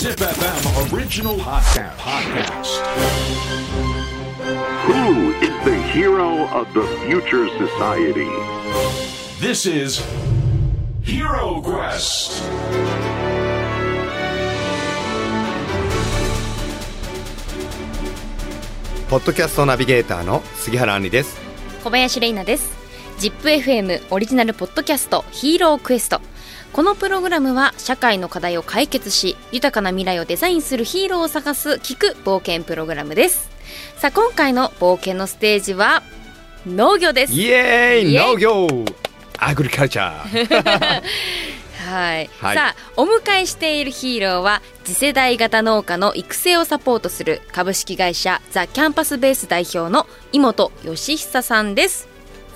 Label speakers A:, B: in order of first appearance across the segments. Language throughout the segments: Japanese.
A: Zip FM original podcast. podcast.
B: Who is the hero of the future society?
A: This is Hero Quest.
C: ポッドキャストナビゲーターの杉原杏里です
D: 小林玲奈です ZIPFM オリジナルポッドキャストヒーロークエストこのプログラムは社会の課題を解決し豊かな未来をデザインするヒーローを探す聞く冒険プログラムです。さあ今回の冒険のステージは農業です。
C: イエーイ農業アグリカルチャー
D: はい、
C: はい。
D: さあお迎えしているヒーローは次世代型農家の育成をサポートする株式会社ザ・キャンパスベース代表の井本義久さんです。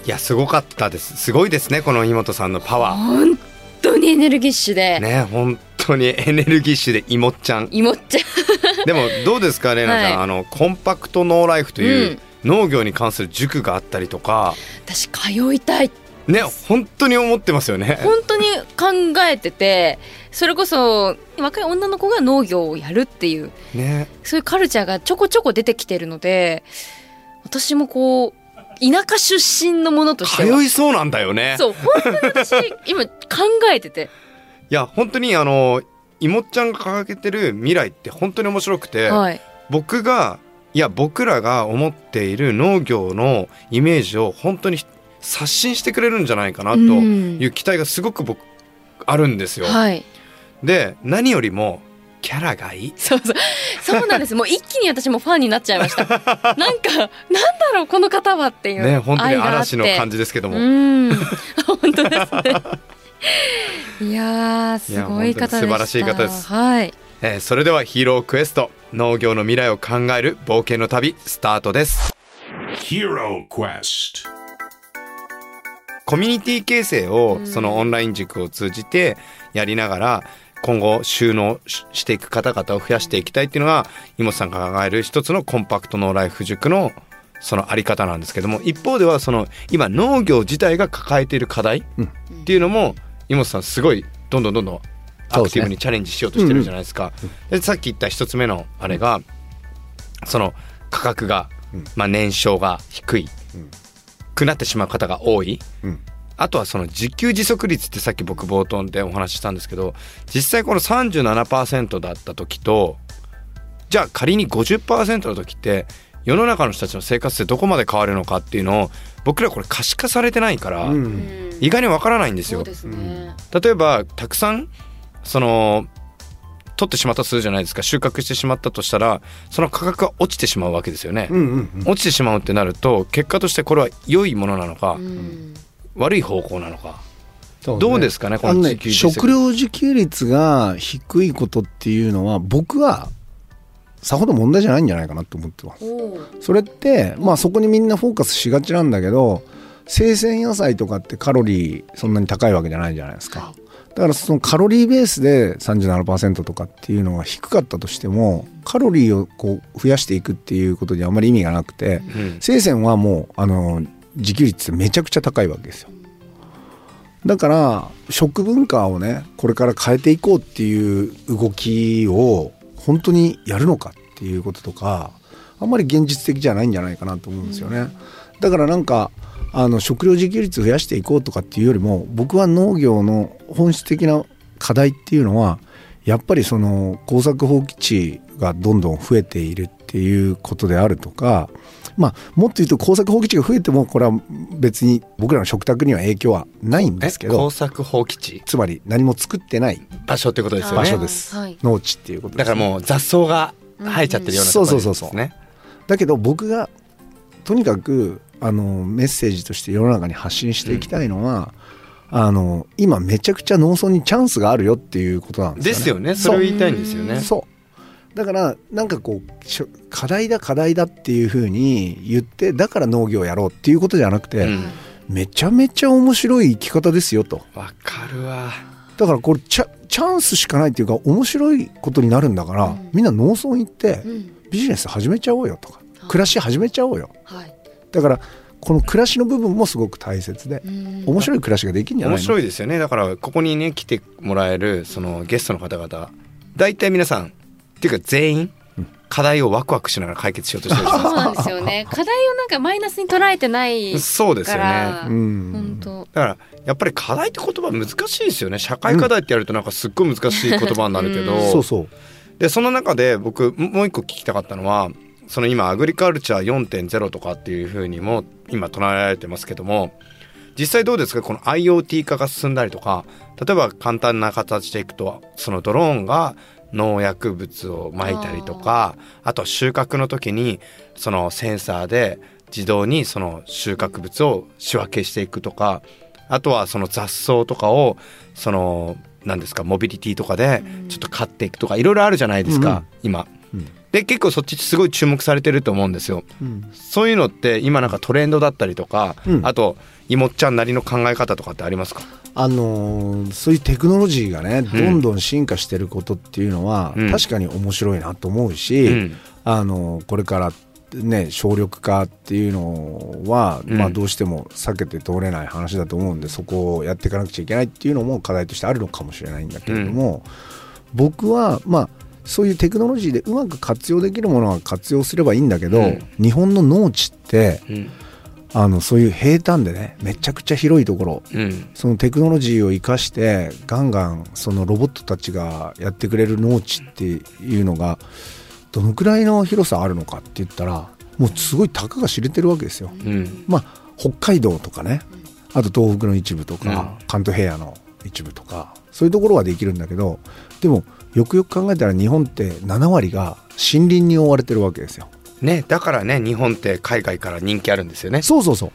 C: いやすごかったです。すごいですねこの井本さんのパワ
D: 本当にエネルギッシュで、
C: ーね本当にエネルギッシュでいもっちゃん。
D: いもっちゃん
C: でもどうですか レイナちゃん、
D: はい。
C: あのコンパクトノーライフという、農業に関する塾があったりとか。
D: 私通いたい。
C: ね本当に思ってますよね。
D: 本当に考えててそれこそ若い女の子が農業をやるっていう。
C: ね。
D: そういうカルチャーがちょこちょこ出てきてるので私もこう田舎出身のものとしては。
C: 通いそうなんだよね。
D: そう本当に私今考えてて。
C: いや本当にあのいもっちゃんが掲げてる未来って本当に面白くて、
D: はい。
C: 僕がいや僕らが思っている農業のイメージを本当に刷新してくれるんじゃないかなと
D: うん。
C: いう期待がすごく僕あるんですよ。
D: はい。
C: で何よりもキャラがいい？
D: そうそう。そうなんです。もう一気に私もファンになっちゃいました。なんかなんだろうこの方はっていう
C: ね本当に
D: 愛があって。
C: 嵐の感じですけども。
D: うん。本当ですね。いやーすごい方
C: 素晴らしい方です。
D: はい。
C: えーそれではヒーロークエスト農業の未来を考える冒険の旅スタートです。
A: Hero Quest.
C: コミュニティ形成をそのオンライン塾を通じてやりながら今後収納ししていく方々を増やしていきたいっていうのが井本さんが考える一つのコンパクトノーライフ塾のそのあり方なんですけども一方ではその今農業自体が抱えている課題っていうのも井本さんすごいどんどんどんどんアクティブにチャレンジしようとしてるじゃないですか。でさっき言った一つ目のあれがその価格が、まあ、年商が低い、くなってしまう方が多い、あとはその自給自足率ってさっき僕冒頭でお話ししたんですけど実際この37%だった時とじゃあ仮に50%の時って世の中の人たちの生活ってどこまで変わるのかっていうのを僕らこれ可視化されてないから、意外にわからないんですよ。
D: すね。
C: 例えばたくさんその取ってしまったとするじゃないですか。収穫してしまったとしたらその価格が落ちてしまうわけですよね、落ちてしまうってなると結果としてこれは良いものなのか、
D: うん
C: 悪い方向なのか。
E: ね。
C: どうですかねこ
E: あのね食料自給率が低いことっていうのは僕はさほど問題じゃないんじゃないかなと思ってます。それってまあそこにみんなフォーカスしがちなんだけど生鮮野菜とかってカロリーそんなに高いわけじゃないじゃないですか。だからそのカロリーベースで37%とかっていうのが低かったとしてもカロリーをこう増やしていくっていうことにあまり意味がなくて、
C: うん。
E: 生鮮はもうあの自給率めちゃくちゃ高いわけですよ。だから食文化をねこれから変えていこうっていう動きを本当にやるのかっていうこととかあんまり現実的じゃないんじゃないかなと思うんですよね、だからなんかあの食料自給率増やしていこうとかっていうよりも僕は農業の本質的な課題っていうのはやっぱりその耕作放棄地がどんどん増えているっていうことであるとかまあもっと言うと耕作放棄地が増えてもこれは別に僕らの食卓には影響はないんですけ
C: え耕
E: ど
C: 作放棄地？
E: つまり何も作ってない
C: 場所ってことですよね。
E: 場所です、
D: はい。
E: 農地っていうことです
C: だからもう雑草が生えちゃってるようなところ
E: そうそうそうそう。
C: ですね
E: だけど僕がとにかくあのメッセージとして世の中に発信していきたいのは、あの今めちゃくちゃ農村にチャンスがあるよっていうことなんですよね。
C: ですよね。それを言いたいんですよね。
E: そうだからなんかこう課題だ課題だっていうふうに言ってだから農業やろうっていうことじゃなくて、
C: うん。
E: めちゃめちゃ面白い生き方ですよと。
C: わかるわ。
E: だからこれチャチャンスしかないっていうか面白いことになるんだから、みんな農村行ってビジネス始めちゃおうよとか暮らし始めちゃおうよ。
D: はい。
E: だからこの暮らしの部分もすごく大切で面白い暮らしができるんじゃないの？
C: 面白いですよね。だからここにね来てもらえるそのゲストの方々大体皆さんっていうか全員課題をワクワクしながら解決しようとしてる
D: そうなんですよね。課題をなんかマイナスに捉えてない
C: そうですよね。
E: うん。
D: 本当。
C: だからやっぱり課題って言葉難しいですよね。社会課題ってやるとなんかすっごい難しい言葉になるけど、
D: うん。
E: そうそう。
C: でその中で僕もう一個聞きたかったのはその今アグリカルチャー4.0とかっていうふうにも今唱えられてますけども実際どうですか？この IoT 化が進んだりとか例えば簡単な形でいくとそのドローンが農薬物をまいたりとかあとは収穫の時にそのセンサーで自動にその収穫物を仕分けしていくとかあとはその雑草とかをその何ですかモビリティとかでちょっと買っていくとかいろいろあるじゃないですか、今。
E: うん。
C: で結構そっちすごい注目されてると思うんですよ。
E: うん。
C: そういうのって今なんかトレンドだったりとか、
E: うん。
C: あといもっちゃんなりの考え方とかってありますか？
E: あのーそういうテクノロジーがねどんどん進化してることっていうのは、
C: うん。
E: 確かに面白いなと思うし、
C: うん。
E: あのーこれからね省力化っていうのは、
C: うん。
E: まあ、どうしても避けて通れない話だと思うんでそこをやっていかなくちゃいけないっていうのも課題としてあるのかもしれないんだけれども、僕はまあそういうテクノロジーでうまく活用できるものは活用すればいいんだけど、
C: うん。
E: 日本の農地って
C: うん
E: あのそういう平坦でねめちゃくちゃ広いところ
C: うん
E: そのテクノロジーを生かしてガンガンそのロボットたちがやってくれる農地っていうのがどのくらいの広さあるのかって言ったらもうすごいたかが知れてるわけですよ。
C: うん
E: まあ北海道とかねあと東北の一部とか、
C: う
E: 関東平野の一部とかそういうところはできるんだけどでもよくよく考えたら日本って7割が森林に覆われてるわけですよ。
C: ねだからね日本って海外から人気あるんですよね。
E: そうそうそう。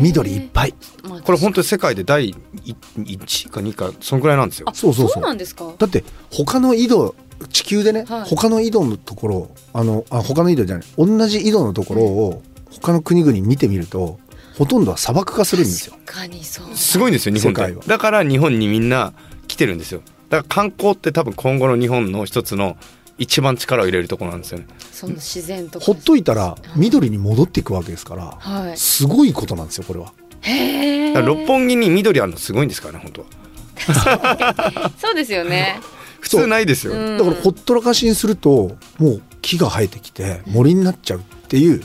E: 緑いっぱい。
D: まあ
C: これ本当に世界で第1か2かそのぐらいなんですよ。
D: あ
E: そうそうそう。
D: そうなんですか。
E: だって他の緯度地球でね、
D: はい。
E: 他の緯度のところあのあ他の緯度じゃない。同じ緯度のところを他の国々見てみるとほとんどは砂漠化するんですよ。
D: 確かにそう。
C: すごいんですよ日本って。
E: 世界は。
C: だから日本にみんな来てるんですよ。だから観光って多分今後の日本の一つの一番力を入れるところなんですよね。
D: その自然とか。
E: ほっといたら緑に戻っていくわけですから、
D: はい。
E: すごいことなんですよこれは。
D: へえ。
C: だから六本木に緑あるのすごいんですからね本当は。
D: そうですよね。
C: 普通ないですよ、
D: う。ん
E: だからほったらかしにするともう木が生えてきて森になっちゃうっていう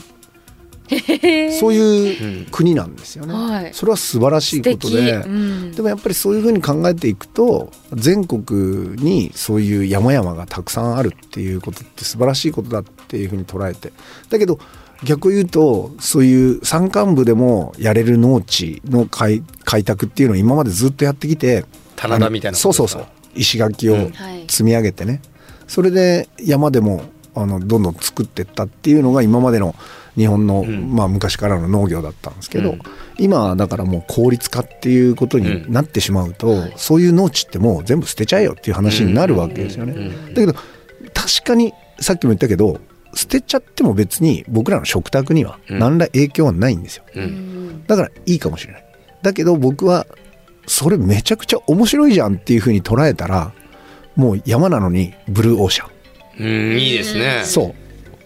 E: そういう国なんですよね。
D: はい。
E: それは素晴らしいことで、
D: うん。
E: でもやっぱりそういうふうに考えていくと全国にそういう山々がたくさんあるっていうことって素晴らしいことだっていうふうに捉えて。だけど逆を言うとそういう山間部でもやれる農地の開開拓っていうのを今までずっとやってきて
C: 棚田みたいな
E: そうそうそう。石垣を
C: うん。
D: はい。
E: 積み上げてね、それで山でもあのどんどん作っていったっていうのが今までの日本の、
C: ん
E: まあ、昔からの農業だったんですけど、
C: うん
E: 今はだからもう効率化っていうことになってしまうと、そういう農地ってもう全部捨てちゃえよっていう話になるわけですよね。だけど確かにさっきも言ったけど捨てちゃっても別に僕らの食卓には何ら影響はないんですよ。
C: うん
E: だからいいかもしれない。だけど僕はそれめちゃくちゃ面白いじゃんっていうふうに捉えたらもう山なのにブルーオーシャン。
C: うん。いいですね。
E: そう。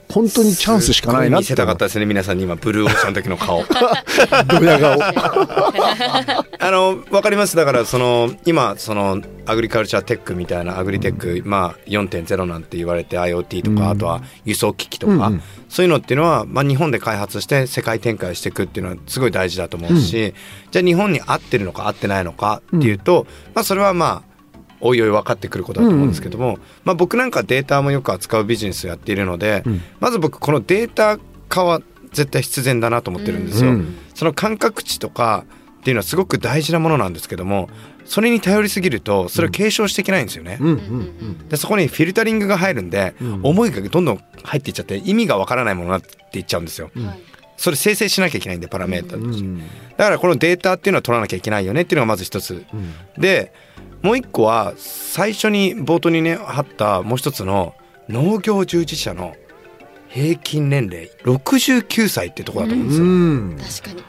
E: 本当にチャンスしかないな
C: 見せたかったですね。皆さんに今ブルーオーシャンの時の顔。
E: ドヤ顔。
C: あの分かります。だからその今そのアグリカルチャーテックみたいなアグリテック、まあ4.0なんて言われて IoT とか、あとは輸送機器とか、
E: うんうん。
C: そういうのっていうのは、まあ、日本で開発して世界展開していくっていうのはすごい大事だと思うし、じゃあ日本に合ってるのか合ってないのかっていうと、まあ、それはまあおいおい分かってくることだと思うんですけども、まあ、僕なんかデータもよく扱うビジネスをやっているので、
E: うん。
C: まず僕このデータ化は絶対必然だなと思ってるんですよ。
E: うん。
C: その感覚値とかっていうのはすごく大事なものなんですけどもそれに頼りすぎるとそれを継承していけないんですよね。
E: うん。うん。
C: でそこにフィルタリングが入るんで、思いがどんどん入っていっちゃって意味がわからないものになっていっちゃうんですよ。
D: はい。
C: それ生成しなきゃいけないんでパラメータだからこのデータっていうのは取らなきゃいけないよねっていうのがまず一つ。でもう一個は最初に冒頭にね貼ったもう一つの農業従事者の平均年齢69歳ってとこだと思うんですよ。
E: うん。
D: 確かに。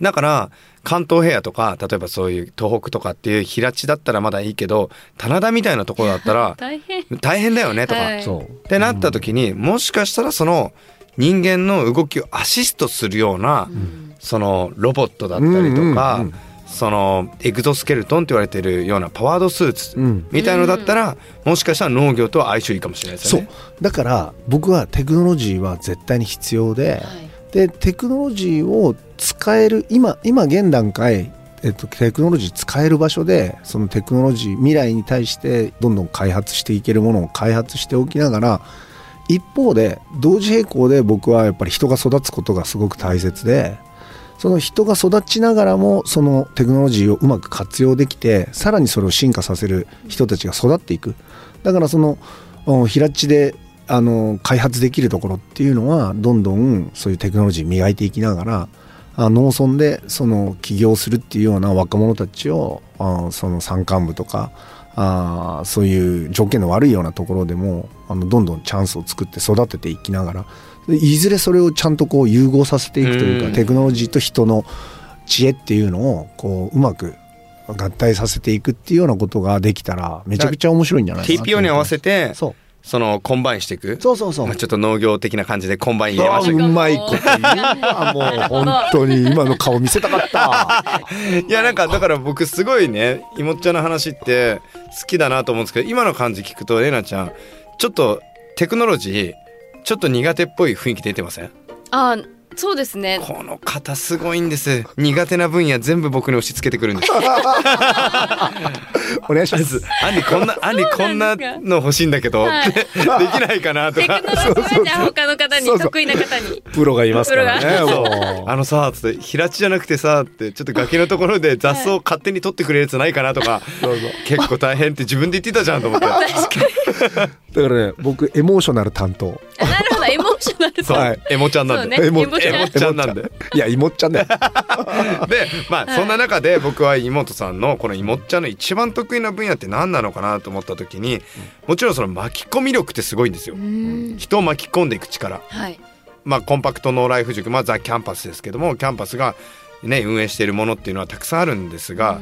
C: だから関東平野とか例えばそういう東北とかっていう平地だったらまだいいけど棚田みたいなところだったら
D: 大変。
C: だよねとか、
D: はい。
E: そう。
C: ってなった時にもしかしたらその人間の動きをアシストするような、そのロボットだったりとか、
E: うんうんうん
C: そのエグゾスケルトンって言われてるようなパワードスーツ
E: うん。
C: みたいのだったら、もしかしたら農業とは相性いいかもしれないです
E: そう。だから僕はテクノロジーは絶対に必要で、
D: はい。
E: でテクノロジーを使える今今現段階えっと、テクノロジー使える場所でそのテクノロジー未来に対してどんどん開発していけるものを開発しておきながら一方で同時並行で僕はやっぱり人が育つことがすごく大切でその人が育ちながらもそのテクノロジーをうまく活用できてさらにそれを進化させる人たちが育っていく。だからその平地であの開発できるところっていうのはどんどんそういうテクノロジー磨いていきながら農村でその起業するっていうような若者たちをその山間部とかあそういう条件の悪いようなところでもあのどんどんチャンスを作って育てていきながらいずれそれをちゃんとこう融合させていくというか
C: うん。
E: テクノロジーと人の知恵っていうのをこううまく合体させていくっていうようなことができたらめちゃくちゃ面白いんじゃないかなと
C: TPO に合わせて
E: そう。
C: そのコンバインしていく。
E: そうそうそう。
C: まあ、ちょっと農業的な感じでコンバイン入れましょう。
E: うまいこと言うわもう本当に今の顔見せたかった
C: いやなんかだから僕すごいねいもっちゃんの話って好きだなと思うんですけど今の感じ聞くとレナちゃんちょっとテクノロジーちょっと苦手っぽい雰囲気出てません？
D: あそうですね。
C: この方すごいんです。苦手な分野全部僕に押し付けてくるんです。
E: お願いします。
C: アンリこんなアンリこんなの欲しいんだけど、
D: はい。
C: できないかなと
D: テクノ
C: か
D: ロジーはじゃあ他の方に
E: そうそう。
D: 得意な方に。
E: プロがいますからね。
C: あのさつって平地じゃなくてさってちょっと崖のところで雑草を勝手に取ってくれるやつないかなとか、結構大変って自分で言ってたじゃんと思って。
E: だからね僕エモーショナル担当。
D: あなるほど。エモーショナル
C: そう、
E: はい。
C: エモちゃんなんで、
D: ね。
E: エモ
D: エモちゃん。
C: なんで。
E: いや妹ちゃんだよ。
C: でまあそんな中で僕は妹さんのこの妹ちゃんの一番得意な分野って何なのかなと思った時にもちろんその巻き込み力ってすごいんですよ。人を巻き込んでいく力。
D: はい。
C: まあコンパクトノーライフ塾まあザ・キャンパスですけどもキャンパスがね運営しているものっていうのはたくさんあるんですが、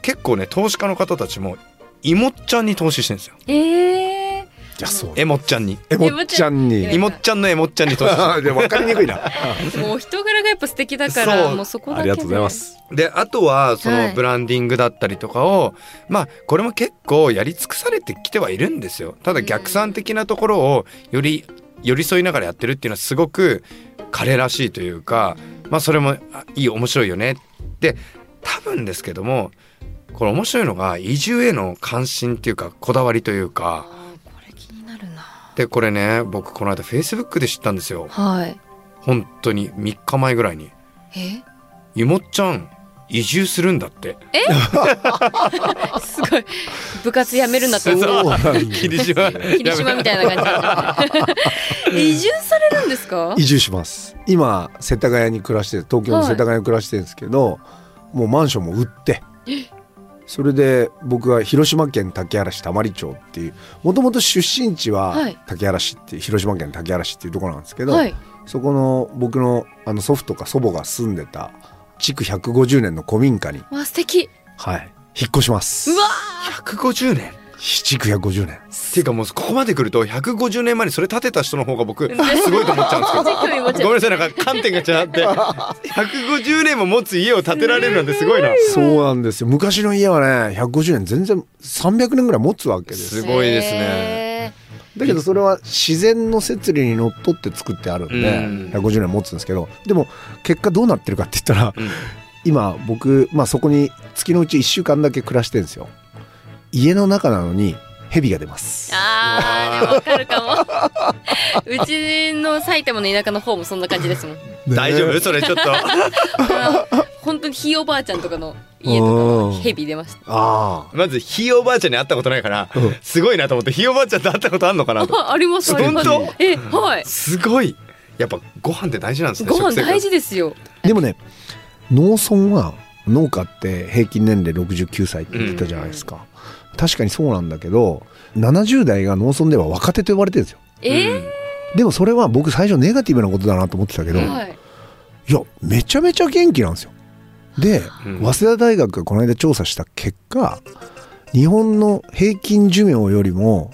C: 結構ね投資家の方たちも妹ちゃんに投資してるんですよ。
D: えー
E: いやそう
C: エモちゃんに。
E: エモちゃんに。
D: エ
C: 妹ちゃんのエモちゃんに投資してる
E: で分かりにくいな。
D: もう人柄がやっぱ素敵だから
C: そう。
D: もうそこだけで
E: ありがとうございます。
C: であとはそ
D: はい。
C: のブランディングだったりとかを、まあこれも結構やり尽くされてきてはいるんですよ。ただ逆算的なところをより寄り添いながらやってるっていうのはすごく彼らしいというかまあそれもあいい面白いよね。で多分ですけどもこれ面白いのが移住への関心っていうかこだわりというか
D: あーこれ気になるな
C: でこれね僕この間フェイスブックで知ったんですよ。
D: はい。
C: 本当に3日前ぐらいに。
D: え「
C: ゆもっちゃん移住するんだって」
D: すごい。部活やめるんだって。
E: そうなんだ
C: 霧島。
D: 霧島みたいな感じで 移住されるんですか？
E: 移住します。今世田谷に暮らして東京の世田谷に暮らしてるんですけど、もうマンションも売ってそれで僕は広島県竹原市玉里町っていうもともと出身地
D: は
E: はい。竹原市っていう広島県竹原市っていうところなんですけど、
D: はい。
E: そこの僕のあの祖父とか祖母が住んでた築150年の古民家に、
D: わ素敵。
E: はい、引っ越します。
D: うわ
C: 150年？
E: 築150年。
C: っていうかもうここまで来ると150年前にそれ建てた人の方が僕すごいと思っちゃうんですけど ごめんなさいなんか観点が違って。150年も持つ家を建てられるなんてすごいな。
E: そうなんですよ。昔の家はね150年全然300年ぐらい持つわけです
C: すごいですね。
D: へ
E: だけどそれは自然の摂理にのっとって作ってあるんで、
C: うん。
E: 150年持つんですけどでも結果どうなってるかって言ったら、
C: うん。
E: 今僕、まあ、そこに月のうち1週間だけ暮らしてるんですよ家の中なのに蛇が出ます。
D: ーあーでもわかるかも。うちの埼玉の田舎の方もそんな感じですもん。
C: 大丈夫？それちょっと。
D: 本当にひいおばあちゃんとかの家とかもヘビ出ました
E: あ
C: まずひいおばあちゃんに会ったことないから
E: うん。
C: すごいなと思ってひいおばあちゃんと会ったことあんのかなと。
D: あ ありますあります
C: 本当？
D: えはい。
C: すごい。やっぱご飯って大事なんですね
D: ご飯大事ですよ。
E: あでもね農村は農家って平均年齢69歳って言ってたじゃないですか、確かにそうなんだけど70代が農村では若手と呼ばれてるんですよ。
D: え
E: でもそれは僕最初ネガティブなことだなと思ってたけど、
D: ーはい。
E: いやめちゃめちゃ元気なんですよ。で、
C: うん。
E: 早稲田大学がこの間調査した結果日本の平均寿命よりも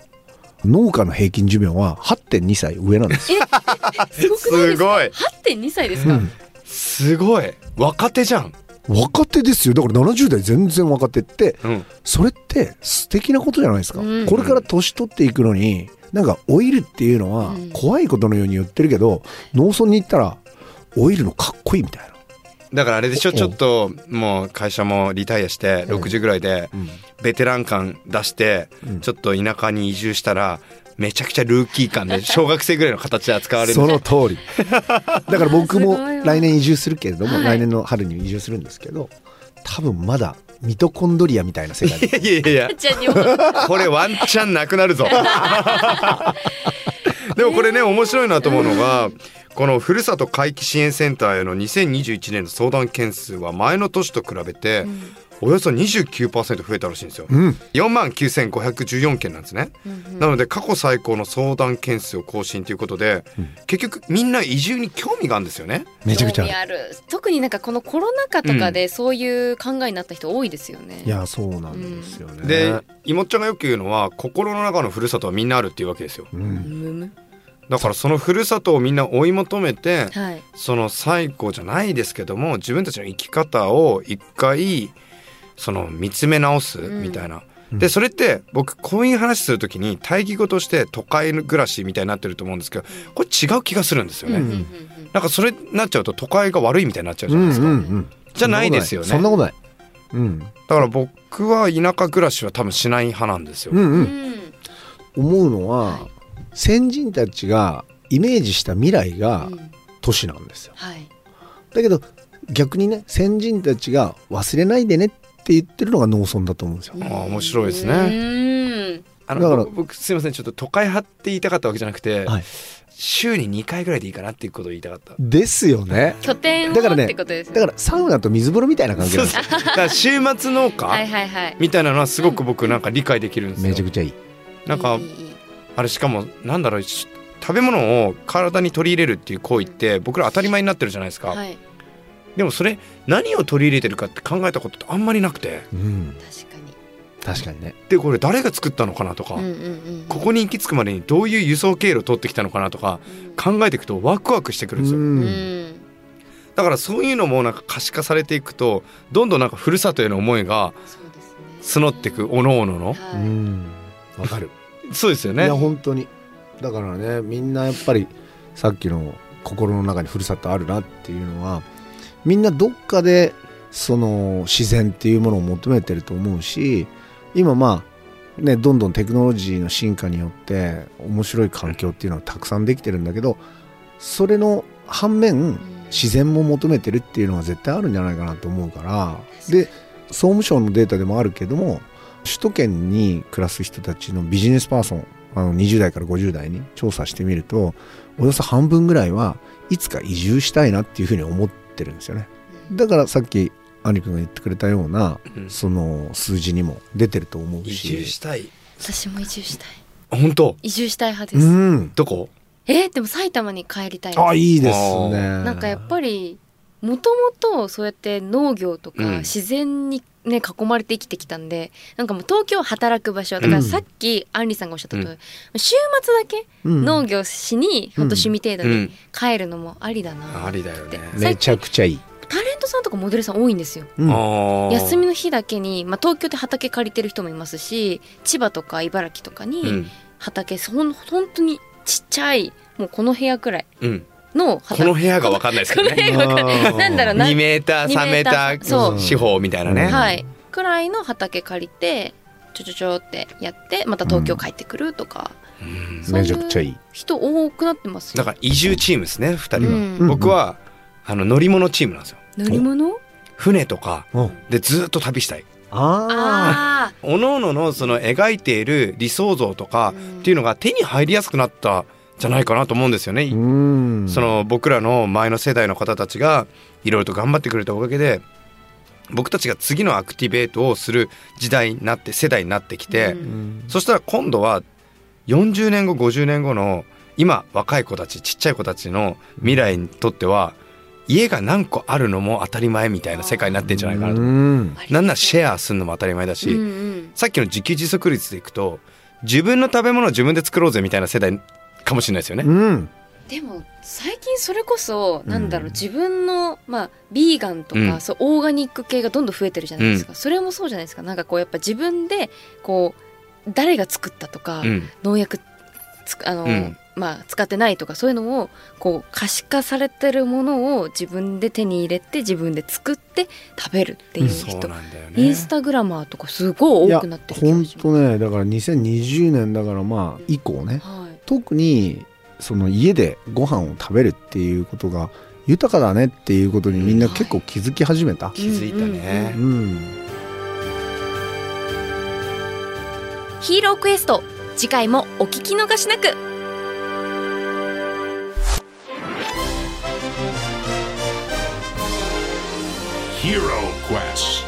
E: 農家の平均寿命は8.2歳上なんですよ、
D: すごくないですか？
C: すごい。
D: 8.2歳ですか、
E: うん。
C: すごい。若手じゃん
E: 若手ですよ。だから70代全然若手って
C: うん。
E: それって素敵なことじゃないですか、
D: うん。
E: これから年取っていくのになんか老いるっていうのは
D: うん。
E: 怖いことのように言ってるけど農村に行ったら老いるのかっこいいみたいな。
C: だからあれでしょ
E: う。ん
C: ちょっともう会社もリタイアして
E: うん。
C: 60ぐらいで
E: うん。
C: ベテラン感出して
E: うん。
C: ちょっと田舎に移住したらめちゃくちゃルーキー感で 小学生ぐらいの形で扱われる。
E: その通り。だから僕も来年移住するけれども、
D: はい。
E: 来年の春に移住するんですけど多分まだミトコンドリアみたいな世界で。
C: いやいやいや。これワンチャンなくなるぞ。でもこれね面白いなと思うのがこのふるさと回帰支援センターへの2021年の相談件数は前の年と比べておよそ29%増えたらしいんですよ。
E: うん。
C: 4万9514件なんですね。なので過去最高の相談件数を更新ということで結局みんな移住に興味があるんですよね。
E: めちゃくちゃ。
D: 興味ある。特になんかこのコロナ禍とかでそういう考えになった人多いですよね、
E: いやそうなんですよね、
C: でいもっちゃんがよく言うのは心の中のふるさとはみんなあるっていうわけですよ。だからそのふるさとをみんな追い求めて
D: はい。
C: その最後じゃないですけども自分たちの生き方を一回その見つめ直すみたいな。
E: うん
C: でそれって僕こういう話する時に対義語として都会暮らしみたいになってると思うんですけどこれ違う気がするんですよね。
E: うん
D: うんうん
C: なんかそれになっちゃうと都会が悪いみたいになっちゃうじゃないですか。
E: うんうんうん。
C: じゃないですよね。
E: そんなことない。うん。
C: だから僕は田舎暮らしは多分しない派なんですよ。
E: うんう
D: うん。ん
E: 思うのは、先人たちがイメージした未来が
D: うん。
E: 都市なんですよ。
D: はい。
E: だけど逆にね先人たちが忘れないでねって言ってるのが農村だと思うんですよ、
C: あー面白いですね。
D: ね
C: あの
E: だから
C: 僕僕すいませんちょっと都会派って言いたかったわけじゃなくて、
E: はい。
C: 週に2回ぐらいでいいかなっていうことを言いたかった。
E: ですよね。
D: 拠点を
E: だからね
D: ってことです
E: だからサウナと水風呂みたいな関係
C: そ
E: なです
C: だから週末農家、
D: はいはいはい。
C: みたいなのはすごく僕なんか理解できるんですよ。
E: めちゃくちゃいい。
C: なんか
D: いいいい
C: あれしかもなんだろうし食べ物を体に取り入れるっていう行為って僕ら当たり前になってるじゃないですか、
D: はい
C: でもそれ何を取り入れてるかって考えたことってあんまりなくて。
E: うん。
D: 確かに。
E: 確かにね。
C: でこれ誰が作ったのかなとか、
D: うんうんうん。
C: ここに行き着くまでにどういう輸送経路を取ってきたのかなとか考えていくとワクワクしてくるんですよ、
E: う
D: うん。ん
C: だからそういうのもなんか可視化されていくとどんどんなんかふるさとへの思いが募っていくおの。おのの
E: わかる。
C: そうですよね。
E: いや本当に。だからねみんなやっぱりさっきの心の中にふるさとあるなっていうのはみんなどっかでその自然っていうものを求めてると思うし今まあねどんどんテクノロジーの進化によって面白い環境っていうのはたくさんできてるんだけどそれの反面自然も求めてるっていうのは絶対あるんじゃないかなと思うからで総務省のデータでもあるけども首都圏に暮らす人たちのビジネスパーソンあの20代から50代に調査してみるとおよそ半分ぐらいはいつか移住したいなっていうふうに思ってるんですよね。だからさっき兄君が言ってくれたような
C: うん。
E: その数字にも出てると思う
C: 移
E: し
C: 住したい。
D: 私も移住したい。
C: あ本当？
D: 移住したい派
E: う
D: です、
E: ん。
C: どこ？
D: えーでも埼玉に帰りたい
E: あいいですね。
D: なんかやっぱりもともとそうやって農業と
C: うん。
D: か自然にね囲まれて生きてきたんでなんかもう東京は働く場所だからさっきアンリさんがおっしゃったとおり、週末だけ
E: うん
D: 農業しにほん。と趣味程度に
C: うん。
D: 帰るのもありだな、
C: ありだよね。
E: めちゃくちゃいい、
D: タレントさんとかモデルさん多いんですよ。
E: うん。
D: 休みの日だけに、まあ、東京で畑借りてる人もいますし千葉とか茨城とか
C: う
D: に
C: ん。
D: 畑ほん本当にちっちゃいもうこの部屋くらい
C: うん
D: の
C: こ
D: 畑
C: の部屋がわかんないですけどね。
D: なんだろうな
C: 2メーター3メーター四方みたいなね、
E: う。ん。
D: はい。くらいの畑借りてちょちょちょってやってまた東京帰ってくるとか、
C: うん。
D: そういう
E: めちゃくちゃいい。
D: 人多くなってますよ
C: だから移住チームですね2人は、
D: うん。
C: 僕はあの乗り物チームなんですよ。
D: 乗り物？
C: 船とか
E: うん。
C: でずっと旅したい。
E: あ
D: あ
C: おのののその描いている理想像とかっていうのが手に入りやすくなったんじゃないかなと思うんですよね、その僕らの前の世代の方たちがいろいろと頑張ってくれたおかげで僕たちが次のアクティベートをする時代になって世代になってきて、そしたら今度は40年後50年後の今若い子たちちっちゃい子たちの未来にとっては家が何個あるのも当たり前みたいな世界になってんじゃないかなと。
E: うん。
C: なんならシェアするのも当たり前だし、さっきの自給自足率でいくと自分の食べ物を自分で作ろうぜみたいな世代かもしれないですよね。
E: うん。
D: でも最近それこそなんだろう、
E: うん
D: 自分のまあビーガンとか、
C: うん。
D: そうオーガニック系がどんどん増えてるじゃないですか、それもそうじゃないですか。なんかこうやっぱ自分でこう誰が作ったとか、
C: うん。
D: 農薬つあの、
C: うん。
D: まあ使ってないとかそういうのをこう可視化されてるものを自分で手に入れて自分で作って食べるってい
C: う
D: 人、
C: なんだよね。
D: インスタグラマーとかすごい多くなってる気が
E: 本
D: します
E: 当ね。だから2020年だからまあ以降ね。
D: はい
E: 特にその家でご飯を食べるっていうことが豊かだねっていうことにみんな結構気づき始めた。
C: 気づいたね。
D: うんうん
E: うん。
D: ヒーロークエスト次回もお聞き逃しなく「
A: Hero Quest」